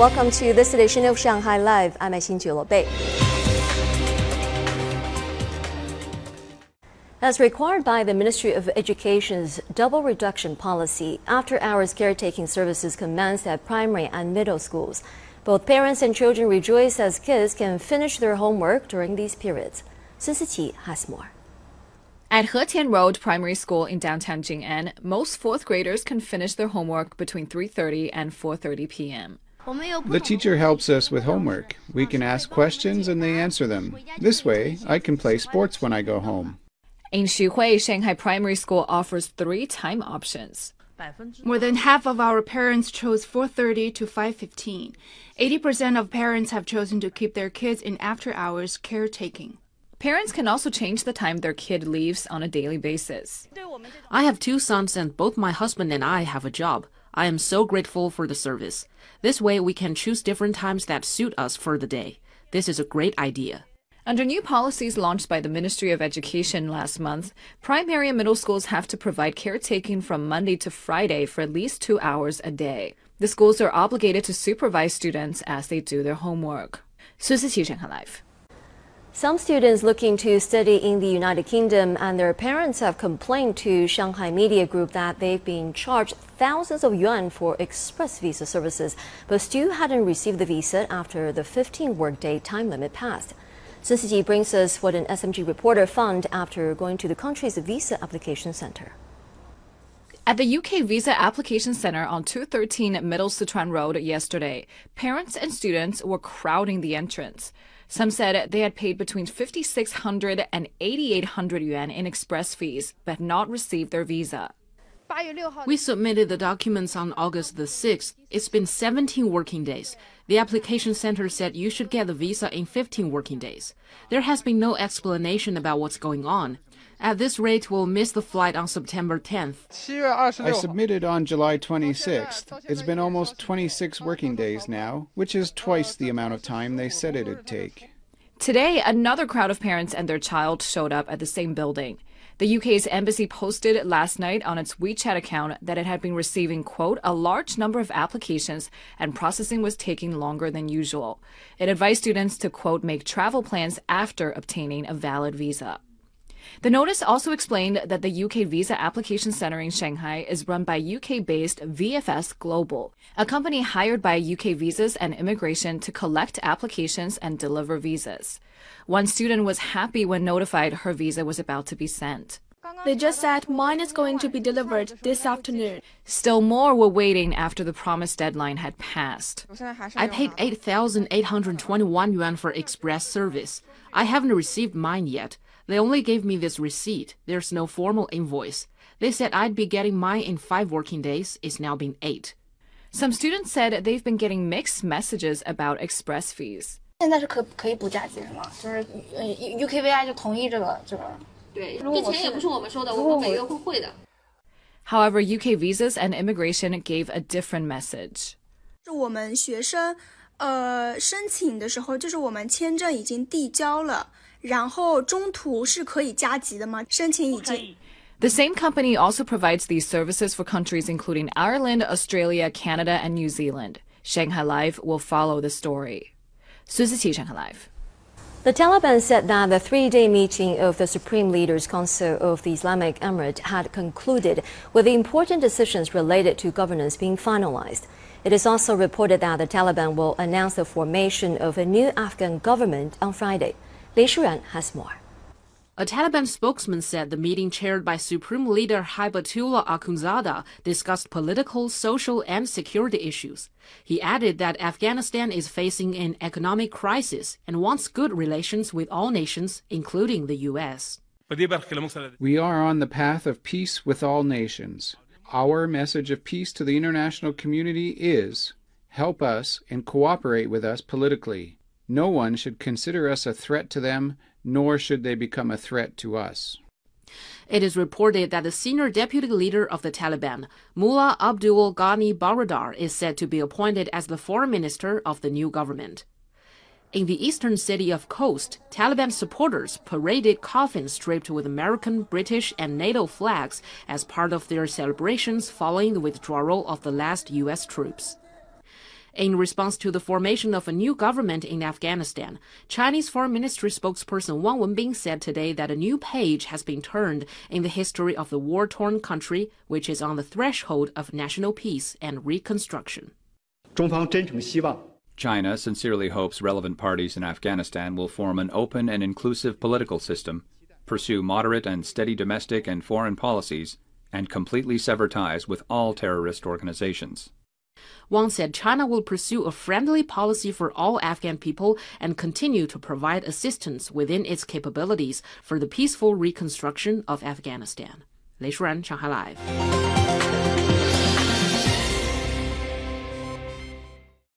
Welcome to this edition of Shanghai Live. I'm Xin Bei. As required by the Ministry of Education's double reduction policy, after hours caretaking services commenced at primary and middle schools. Both parents and children rejoice as kids can finish their homework during these periods. Sun Siqi has more. At Hetian Road Primary School in downtown Jing'an, most fourth graders can finish their homework between 3:30 and 4:30 p.m. The teacher helps us with homework. We can ask questions and they answer them. This way, I can play sports when I go home. In Xuhui, Shanghai Primary School offers three time options. More than half of our parents chose 4:30 to 5:15. 80% of parents have chosen to keep their kids in after-hours caretaking. Parents can also change the time their kid leaves on a daily basis. I have two sons and both my husband and I have a job. I am so grateful for the service. This way we can choose different times that suit us for the day. This is a great idea. Under new policies launched by the Ministry of Education last month, primary and middle schools have to provide caretaking from Monday to Friday for at least two hours a day. The schools are obligated to supervise students as they do their homework. Live. Some students looking to study in the United Kingdom and their parents have complained to Shanghai Media Group that they've been charged thousands of yuan for express visa services, but still hadn't received the visa after the 15 workday time limit passed. Siqi brings us what an SMG reporter found after going to the country's visa application center. At the UK Visa Application Centre on 213 Middle Sichuan Road yesterday, parents and students were crowding the entrance. Some said they had paid between 5,600 and 8,800 yuan in express fees, but not received their visa. We submitted the documents on August the 6th. It's been 17 working days. The application center said you should get the visa in 15 working days. There has been no explanation about what's going on. At this rate, we'll miss the flight on September 10th. I submitted on July 26th. It's been almost 26 working days now, which is twice the amount of time they said it'd take. Today, another crowd of parents and their child showed up at the same building. The UK's embassy posted last night on its WeChat account that it had been receiving, quote, a large number of applications and processing was taking longer than usual. It advised students to, quote, make travel plans after obtaining a valid visa. The notice also explained that the UK Visa Application Center in Shanghai is run by UK based VFS Global, a company hired by UK Visas and Immigration to collect applications and deliver visas. One student was happy when notified her visa was about to be sent. They just said mine is going to be delivered this afternoon. Still more were waiting after the promised deadline had passed. I paid 8,821 yuan for express service. I haven't received mine yet. They only gave me this receipt. There's no formal invoice. They said I'd be getting mine in five working days. It's now been eight. Some students said they've been getting mixed messages about express fees. 现在是可可以补假期是吗？就是呃，UKVI 就同意这个这个。对，这钱也不是我们收的，我们每个会汇的。However, UK Visas and Immigration gave a different message. 是我们学生，呃，申请的时候，就是我们签证已经递交了。 然后中途是可以加急的吗？申请已经。The same company also provides these services for countries including Ireland, Australia, Canada, and New Zealand. Shanghai Live will follow the story. Sun Siqi, Shanghai Live. The Taliban said that the three day meeting of the Supreme Leaders' Council of the Islamic Emirate had concluded with the important decisions related to governance being finalized. It is also reported that the Taliban will announce the formation of a new Afghan government on Friday. Li Shuyan has more. A Taliban spokesman said the meeting chaired by Supreme Leader Hibatullah Akhundzada discussed political, social, and security issues. He added that Afghanistan is facing an economic crisis and wants good relations with all nations, including the U.S. We are on the path of peace with all nations. Our message of peace to the international community is help us and cooperate with us politically. No one should consider us a threat to them, nor should they become a threat to us. It is reported that the senior deputy leader of the Taliban, Mullah Abdul Ghani Baradar, is said to be appointed as the foreign minister of the new government. In the eastern city of Khost, Taliban supporters paraded coffins draped with American, British, and NATO flags as part of their celebrations following the withdrawal of the last U.S. troops. In response to the formation of a new government in Afghanistan, Chinese Foreign Ministry spokesperson Wang Wenbin said today that a new page has been turned in the history of the war torn country, which is on the threshold of national peace and reconstruction. China sincerely hopes relevant parties in Afghanistan will form an open and inclusive political system, pursue moderate and steady domestic and foreign policies, and completely sever ties with all terrorist organizations. Wang said China will pursue a friendly policy for all Afghan people and continue to provide assistance within its capabilities for the peaceful reconstruction of Afghanistan. Li Shuyan, Shanghai Live.